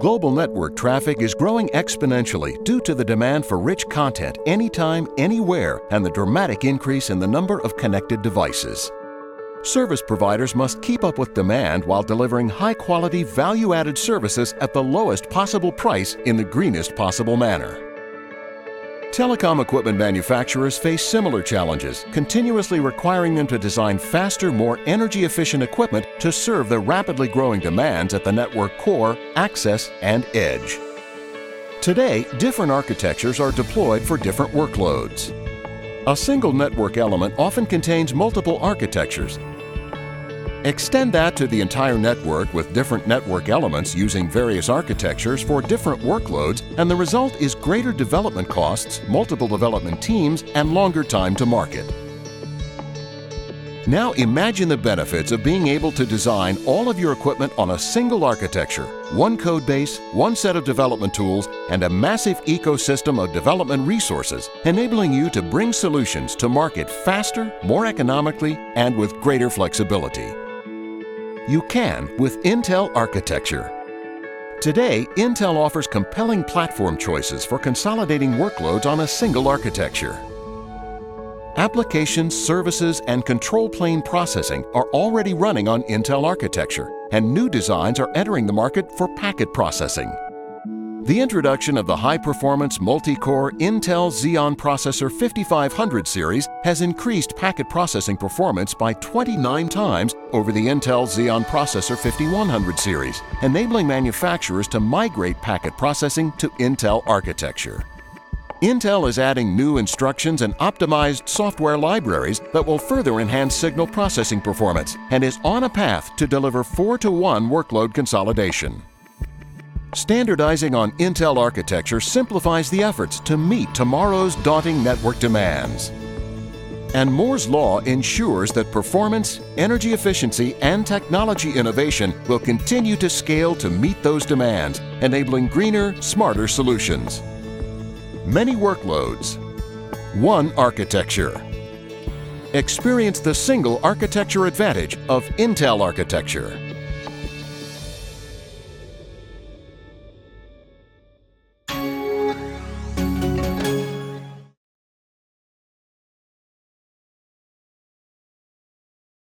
Global network traffic is growing exponentially due to the demand for rich content anytime, anywhere, and the dramatic increase in the number of connected devices. Service providers must keep up with demand while delivering high quality, value added services at the lowest possible price in the greenest possible manner. Telecom equipment manufacturers face similar challenges, continuously requiring them to design faster, more energy efficient equipment to serve the rapidly growing demands at the network core, access, and edge. Today, different architectures are deployed for different workloads. A single network element often contains multiple architectures, Extend that to the entire network with different network elements using various architectures for different workloads, and the result is greater development costs, multiple development teams, and longer time to market. Now imagine the benefits of being able to design all of your equipment on a single architecture, one code base, one set of development tools, and a massive ecosystem of development resources, enabling you to bring solutions to market faster, more economically, and with greater flexibility. You can with Intel architecture. Today, Intel offers compelling platform choices for consolidating workloads on a single architecture. Applications, services, and control plane processing are already running on Intel architecture, and new designs are entering the market for packet processing. The introduction of the high-performance multi-core Intel Xeon Processor 5500 series has increased packet processing performance by 29 times over the Intel Xeon Processor 5100 series, enabling manufacturers to migrate packet processing to Intel architecture. Intel is adding new instructions and optimized software libraries that will further enhance signal processing performance and is on a path to deliver 4 to 1 workload consolidation. Standardizing on Intel architecture simplifies the efforts to meet tomorrow's daunting network demands. And Moore's Law ensures that performance, energy efficiency, and technology innovation will continue to scale to meet those demands, enabling greener, smarter solutions. Many workloads. One architecture. Experience the single architecture advantage of Intel architecture.